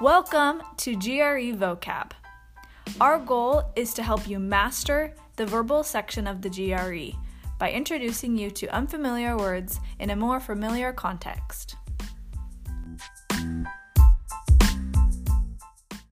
Welcome to GRE Vocab. Our goal is to help you master the verbal section of the GRE by introducing you to unfamiliar words in a more familiar context.